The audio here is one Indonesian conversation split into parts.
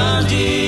Berjanji setia.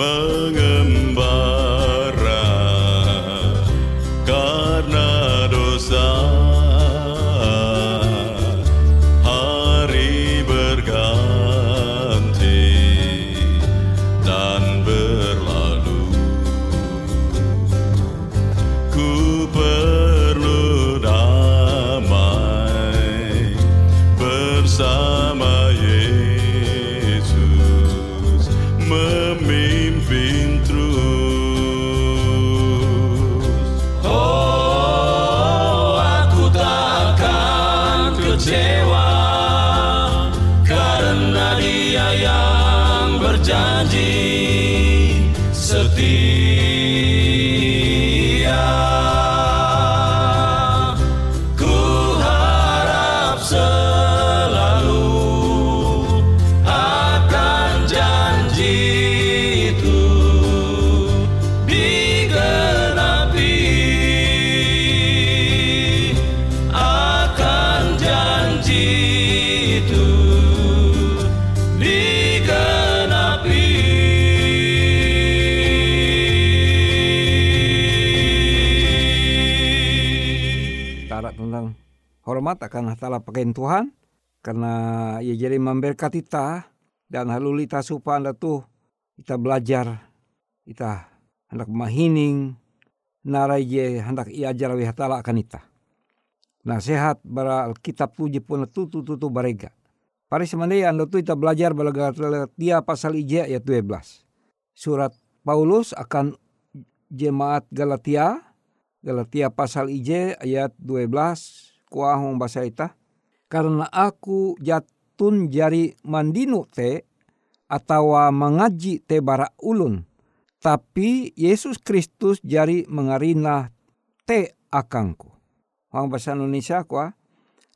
Ku mengembara hormat akan hatala pakain Tuhan karena ia jadi memberkati ta dan halulita supa anda tuh kita belajar, kita hendak mahining, narai je hendak iajar we hatala akan ita. Nasihat bara Alkitab tu je pun tutu tutu barega. Pari semandai anda tu kita belajar balaga dia pasal ije ayat 12. Surat Paulus akan jemaat Galatia, Galatia pasal ije ayat 12, kuahong bahasa ita. Karena aku jatun jari mandinu te, atau mengaji te bara ulun. Tapi Yesus Kristus jari mengarina te akangku. Orang bahasa Indonesia kuah.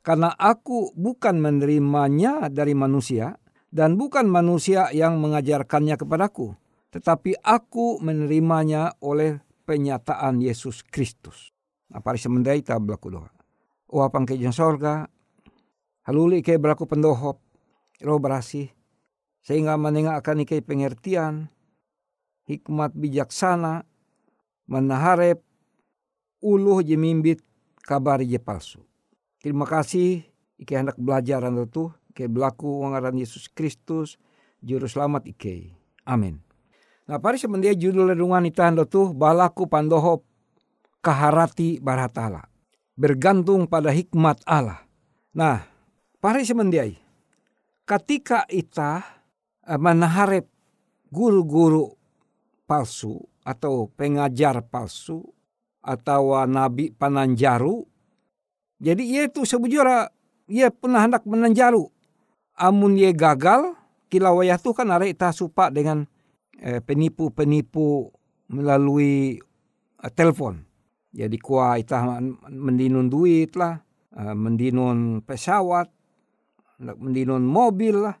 Karena aku bukan menerimanya dari manusia dan bukan manusia yang mengajarkannya kepadaku, tetapi aku menerimanya oleh penyataan Yesus Kristus. Apa semendai tak doa. Wah pangkejeng sorga, haluli ke berlaku pendohop, roh berasih, sehingga menengah akan ikai pengertian, hikmat bijaksana, menaharep, uluh jemimbit kabar je palsu. Terima kasih. Ike hendak belajar anda tu Ike berlaku wangaran Yesus Kristus. Juru selamat Ike. Amin. Nah pari semendia judul renungan ita anda tu balaku pandohop. Kaharati baratala. Bergantung pada hikmat Allah. Nah pari semendiai. Ketika ita uh, menaharep guru-guru palsu atau pengajar palsu atau nabi pananjaru jadi ia itu sebujura ia pernah hendak menanjaru. Amun ia gagal, kilawayah tu kan ada ita supa dengan eh, penipu-penipu melalui eh, telepon. Jadi kuah ita mendinun duit lah, eh, mendinun pesawat, mendinun mobil lah,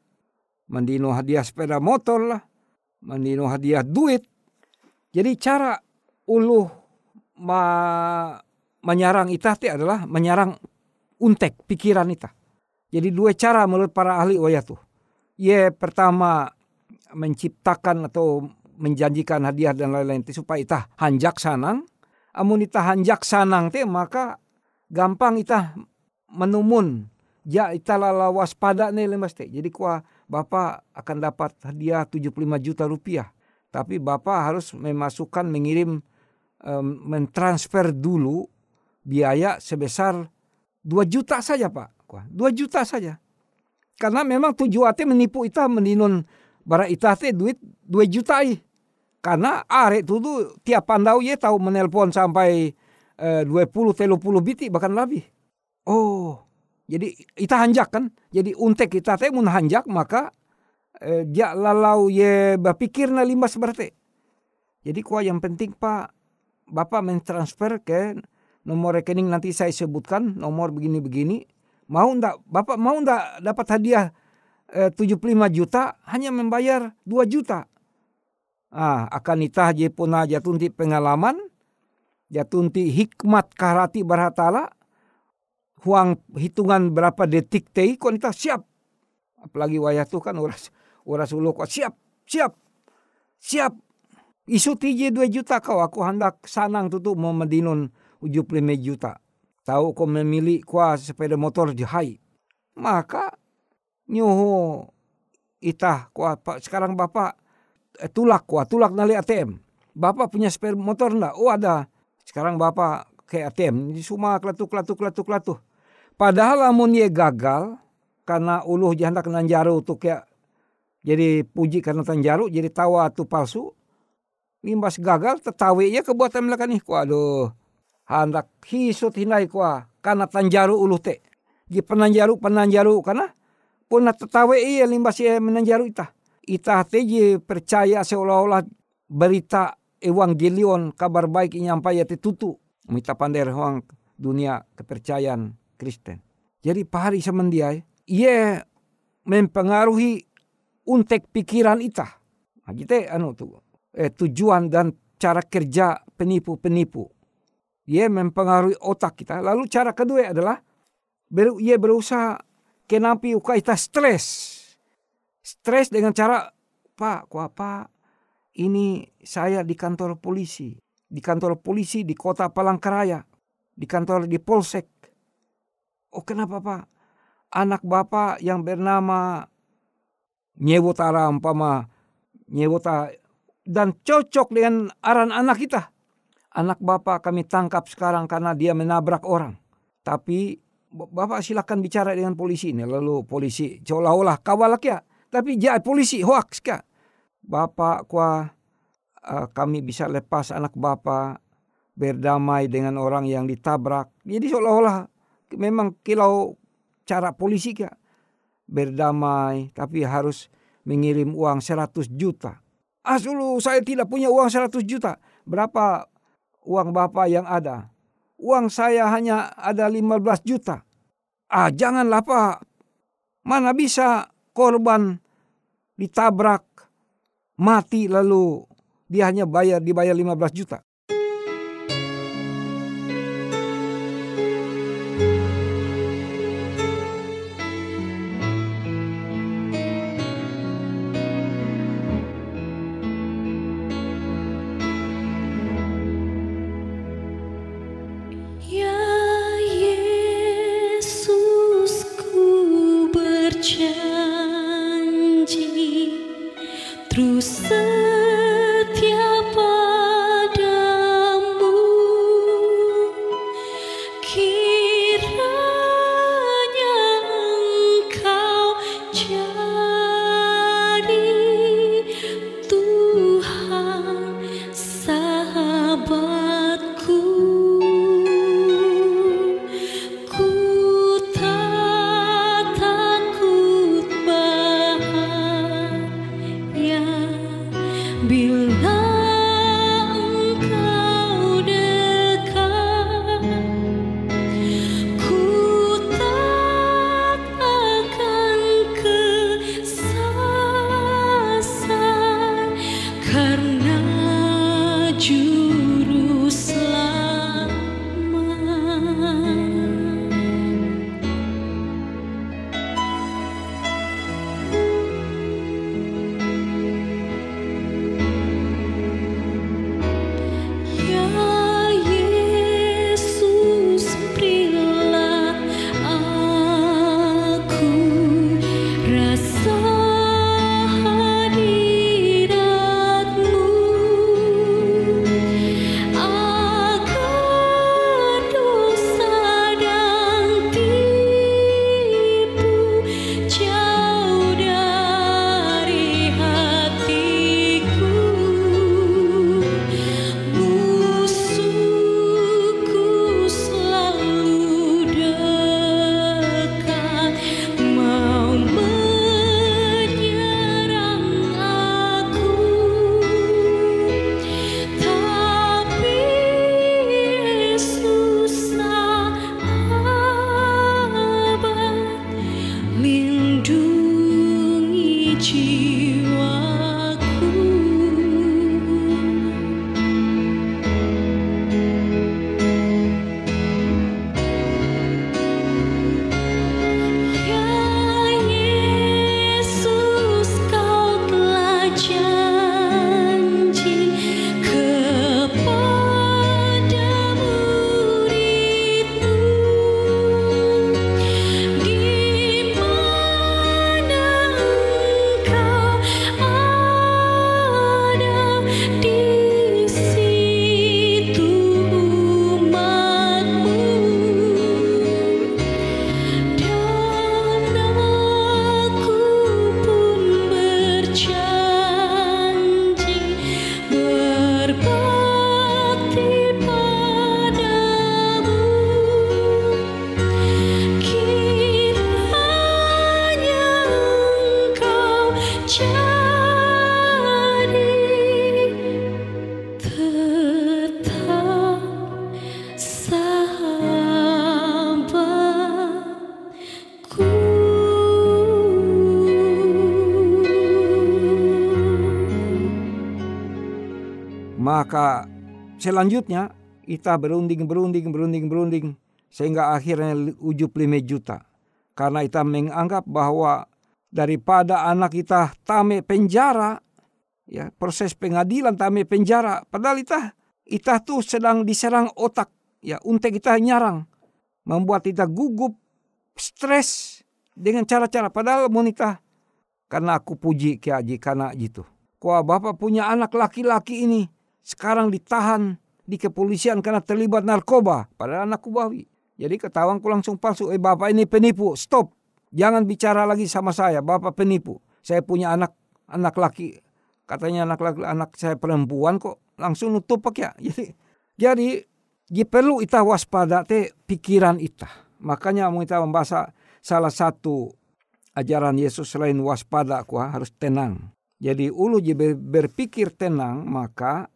mendinun hadiah sepeda motor lah, mendinun hadiah duit. Jadi cara uluh ma menyarang ita te adalah menyarang untek pikiran ita. Jadi dua cara menurut para ahli waya tuh. Ye pertama menciptakan atau menjanjikan hadiah dan lain-lain supaya ita hanjak sanang. Amun hanjak sanang te maka gampang ita menumun. Ja ita lalawas pada nih lemas te. Jadi kuah bapak akan dapat hadiah 75 juta rupiah. Tapi bapak harus memasukkan mengirim um, mentransfer dulu biaya sebesar 2 juta saja Pak. 2 juta saja. Karena memang tujuannya menipu ita meninun bara ita teh duit 2 juta i. Karena are itu tuh tiap pandau ye tahu menelpon sampai eh, 20 puluh biti bahkan lebih. Oh, jadi ita hanjak kan. Jadi untek kita teh mun hanjak maka eh, ja lalau ye berpikir na limbas berarti. Jadi kuah yang penting Pak, Bapak mentransfer ke nomor rekening nanti saya sebutkan nomor begini-begini. Mau ndak Bapak mau ndak dapat hadiah eh, 75 juta hanya membayar 2 juta. Ah, akan itah je puna jatunti pengalaman, jatunti hikmat karati barhatala, huang hitungan berapa detik tei kon itah siap. Apalagi wayah tuh kan uras uras ulu kok siap, siap, siap. Isu tije 2 juta kau aku hendak sanang tutu mau medinun 75 juta. Tahu kau memilih kuah sepeda motor jahai. Maka nyuhu itah kuah sekarang bapak tulak kuah tulak nali ATM. Bapak punya sepeda motor enggak? Oh ada. Sekarang bapak ke ATM. Semua kelatuk kelatuk kelatuk kelatuk. Padahal amun ye gagal karena uluh janda kena jaru tuh kayak jadi puji karena tanjaru jadi tawa tu palsu. Limbas gagal tetawi ya kebuatan mereka nih. Waduh hendak hisut hinai kwa karena tanjaru ulu te. Di penanjaru penanjaru karena pun tetawe iya limbas ia menanjaru ita. Ita te je percaya seolah-olah berita evangelion kabar baik nyampai te tutu. Mita pandai ruang dunia kepercayaan Kristen. Jadi pahari semendiai ia mempengaruhi untek pikiran ita. Nah, te anu tu eh, tujuan dan cara kerja penipu-penipu ia mempengaruhi otak kita. Lalu cara kedua adalah ia berusaha kenapa kita stres. Stres dengan cara, Pak, kok apa? Ini saya di kantor polisi. Di kantor polisi di kota Palangkaraya. Di kantor di Polsek. Oh kenapa Pak? Anak Bapak yang bernama Nyewotara umpama nyewota dan cocok dengan aran anak kita. Anak bapak kami tangkap sekarang karena dia menabrak orang. Tapi bapak silakan bicara dengan polisi ini. Lalu polisi seolah-olah kawal ya. Tapi dia polisi hoax kah. Bapak kuah uh, kami bisa lepas anak bapak berdamai dengan orang yang ditabrak. Jadi seolah-olah memang kilau cara polisi kah berdamai tapi harus mengirim uang 100 juta. Asulu saya tidak punya uang 100 juta. Berapa uang Bapak yang ada. Uang saya hanya ada 15 juta. Ah janganlah Pak. Mana bisa korban ditabrak mati lalu dia hanya bayar dibayar 15 juta. Maka selanjutnya kita berunding, berunding, berunding, berunding sehingga akhirnya ujub lima juta. Karena kita menganggap bahwa daripada anak kita tame penjara, ya proses pengadilan tame penjara, padahal kita kita tuh sedang diserang otak, ya untuk kita nyarang, membuat kita gugup, stres dengan cara-cara. Padahal monita karena aku puji ke aji karena gitu. Kuah bapak punya anak laki-laki ini sekarang ditahan di kepolisian karena terlibat narkoba. Padahal anak kubawi. Jadi ketahuanku langsung palsu. Eh bapak ini penipu. Stop. Jangan bicara lagi sama saya. Bapak penipu. Saya punya anak anak laki. Katanya anak laki anak saya perempuan kok. Langsung nutup ya. Jadi jadi dia perlu kita waspada te pikiran kita. Makanya mau kita membahas salah satu ajaran Yesus selain waspada kuah harus tenang. Jadi ulu berpikir tenang maka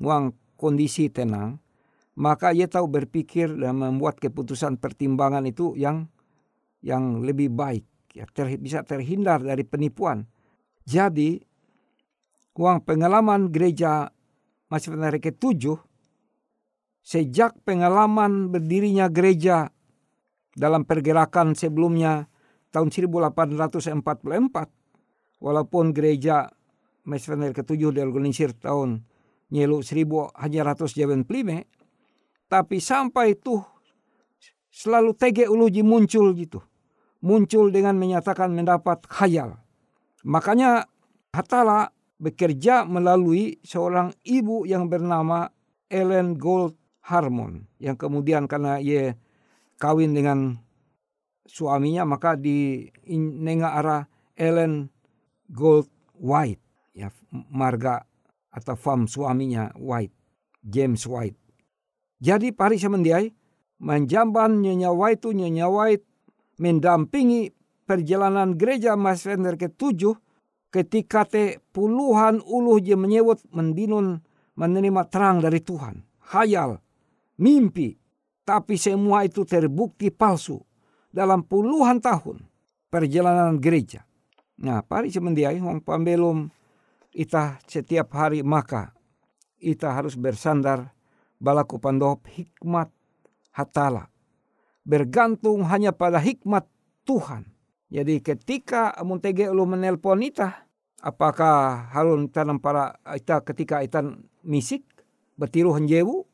uang kondisi tenang maka ia tahu berpikir dan membuat keputusan pertimbangan itu yang yang lebih baik ya ter, bisa terhindar dari penipuan. Jadi uang pengalaman gereja masih ke tujuh sejak pengalaman berdirinya gereja dalam pergerakan sebelumnya tahun 1844 walaupun gereja Mesvener ketujuh diorganisir tahun nyelu seribu hanya ratus jawan plime, tapi sampai itu selalu tege uluji muncul gitu. Muncul dengan menyatakan mendapat khayal. Makanya Hatala bekerja melalui seorang ibu yang bernama Ellen Gold Harmon. Yang kemudian karena ia kawin dengan suaminya maka di nenga arah Ellen Gold White ya marga atau fam suaminya White James White. Jadi pari semendiai menjamban Nyonya White itu Nyonya White mendampingi perjalanan gereja Mas Fender ke-7 ketika te puluhan uluh je menyewut mendinun menerima terang dari Tuhan. Hayal, mimpi, tapi semua itu terbukti palsu dalam puluhan tahun perjalanan gereja. Nah, pari semendiai wong pambelum ita setiap hari maka ita harus bersandar balaku pandop hikmat hatala. Bergantung hanya pada hikmat Tuhan. Jadi ketika muntege lu menelpon ita, apakah harun tanam para ita ketika ita misik betiru henjewu,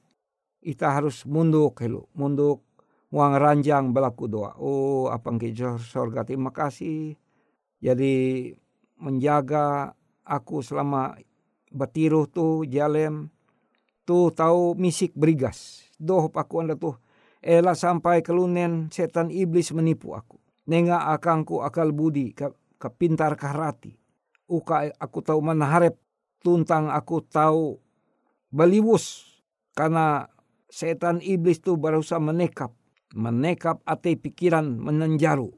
ita harus munduk helu, munduk uang ranjang belaku doa. Oh, apa sorga terima kasih jadi menjaga aku selama batiruh tu jalem tu tahu misik berigas. Doh aku anda tuh ela sampai kelunen setan iblis menipu aku. Nenga akangku akal budi ke, ke pintar kahrati. Uka aku tahu mana harap tuntang aku tahu baliwus karena setan iblis tu berusaha menekap menekap ate pikiran menenjaru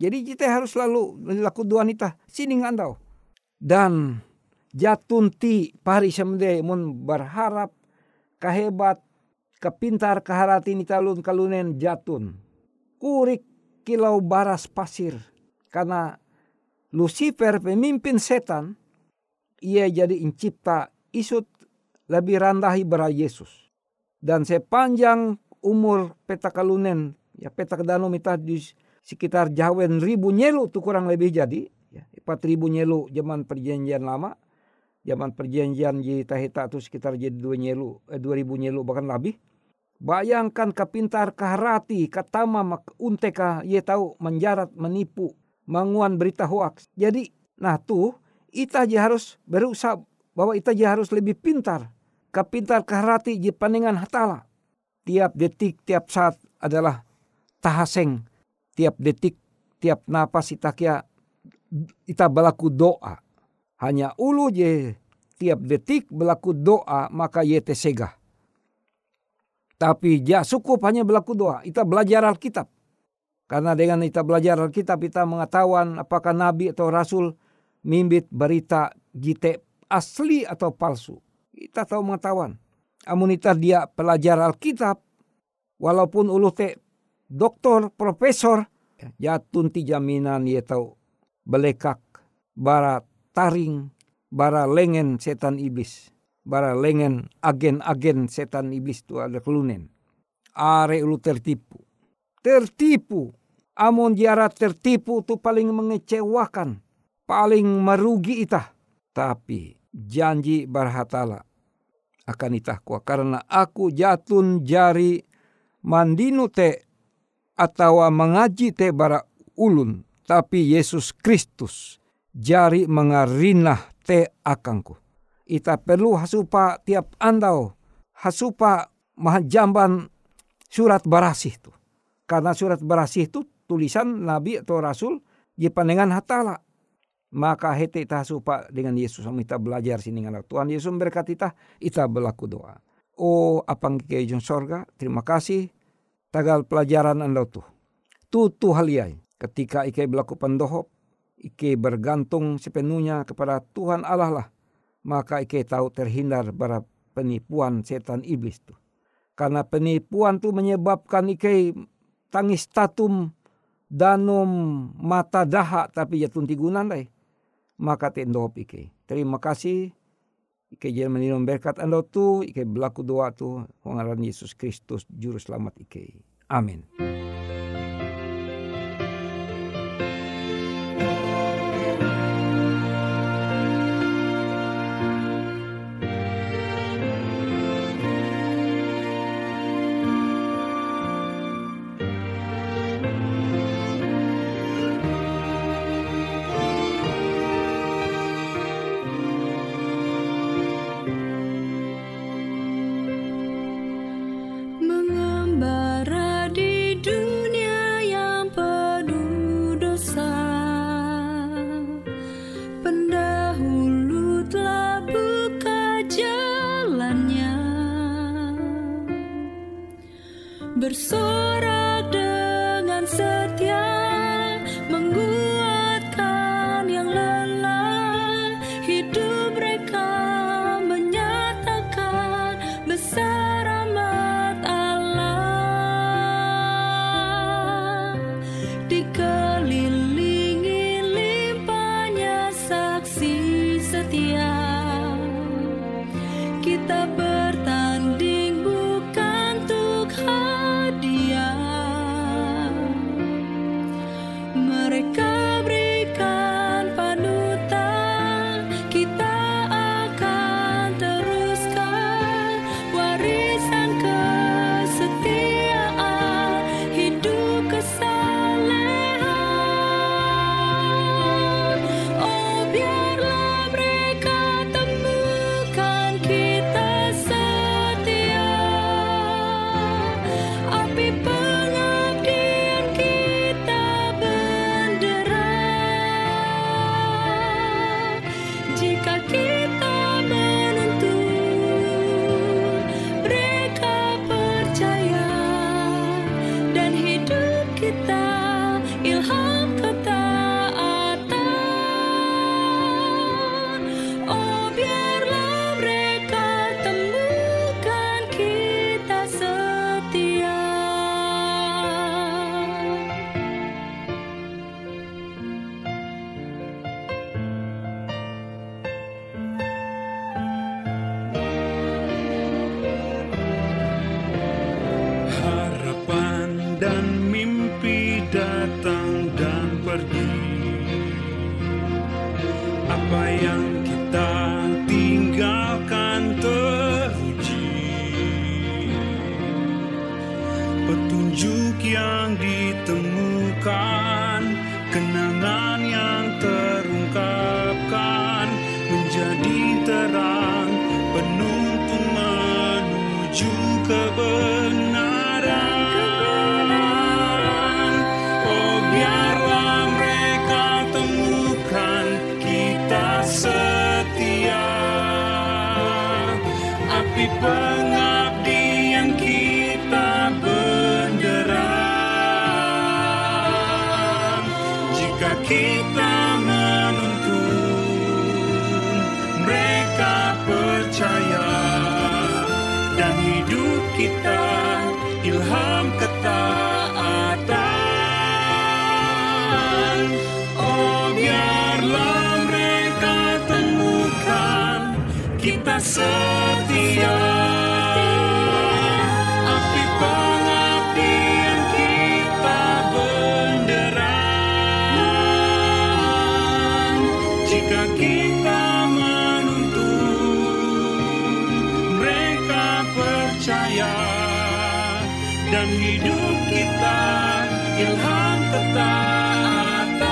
jadi kita harus selalu melakukan dua nita sini ngandau. Dan jatun ti pari semde mun berharap kehebat kepintar keharati ni talun kalunen jatun. Kurik kilau baras pasir. Karena Lucifer pemimpin setan ia jadi incipta isut lebih rendahi bara Yesus. Dan sepanjang umur peta kalunen ya peta kedano mitah di sekitar jawen ribu nyelu tuh kurang lebih jadi ya, empat ribu nyelu zaman perjanjian lama. Zaman perjanjian di tahita itu sekitar jadi dua nyelu eh, ribu nyelu bahkan lebih. Bayangkan kepintar kaharati katama mak unteka ye tahu menjarat menipu manguan berita hoax jadi nah tuh ita je harus berusaha bahwa ita je harus lebih pintar. Kepintar kaharati je panengan hatala. Tiap detik tiap saat adalah tahaseng. Tiap detik, tiap napas kita kia kita berlaku doa. Hanya ulu je tiap detik berlaku doa maka ye sega. Tapi ja cukup hanya berlaku doa. Kita belajar Alkitab. Karena dengan kita belajar Alkitab kita mengetahuan apakah nabi atau rasul mimbit berita gite asli atau palsu. Kita tahu mengetahuan. Amun dia pelajar Alkitab walaupun ulu te doktor, profesor, jatun ti jaminan ye tau belekak bara taring bara lengen setan iblis bara lengen agen-agen setan iblis tu ada kelunen. Are lu tertipu? Tertipu. Amon jara tertipu tu paling mengecewakan paling merugi itah. Tapi janji barhatala akan itah kuah karena aku jatun jari mandinu te atau mengaji te bara ulun tapi Yesus Kristus jari mengarinah te akangku. Ita perlu hasupa tiap andau hasupa mahajamban surat barasih tu. Karena surat barasih itu tulisan nabi atau rasul di pandangan hatala. Maka hete ita hasupa dengan Yesus kita belajar sini dengan Tuhan Yesus berkati kita, ita berlaku doa. Oh apang kejon sorga, terima kasih tagal pelajaran anda tuh. Tutu haliai ketika ike berlaku pendohop, ike bergantung sepenuhnya kepada Tuhan Allah lah. Maka ike tahu terhindar bara penipuan setan iblis tuh. Karena penipuan tuh menyebabkan ike tangis tatum danum mata dahak tapi jatun tigunan dai. Maka tendop ike. Terima kasih. Ike jangan meninum berkat anda tu. Ike berlaku doa tu. Pengaran Yesus Kristus juru selamat ike. Amin. Apa ketaatan. Oh biarlah mereka temukan kita setia hidup kita ilham ketaatan.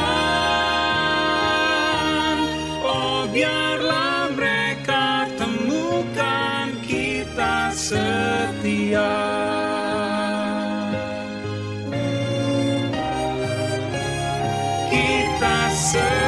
Oh biarlah mereka temukan kita setia. Kita setia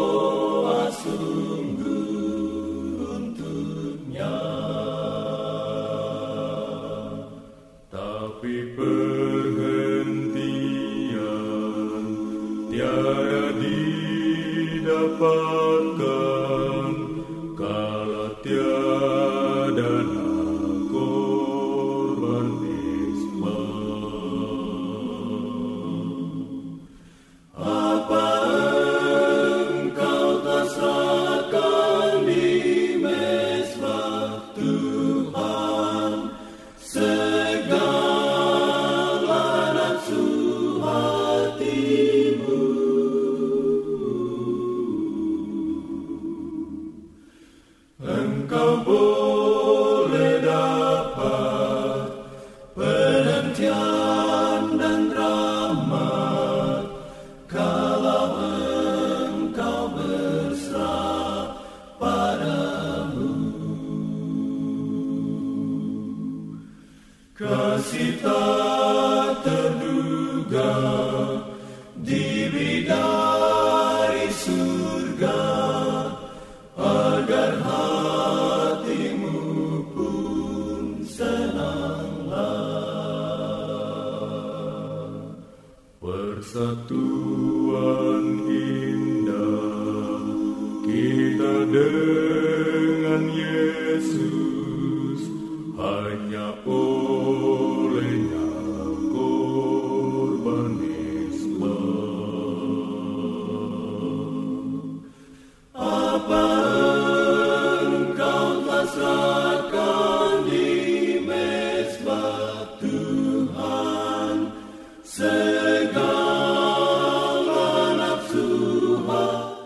tiada didapat Kasih tak terduga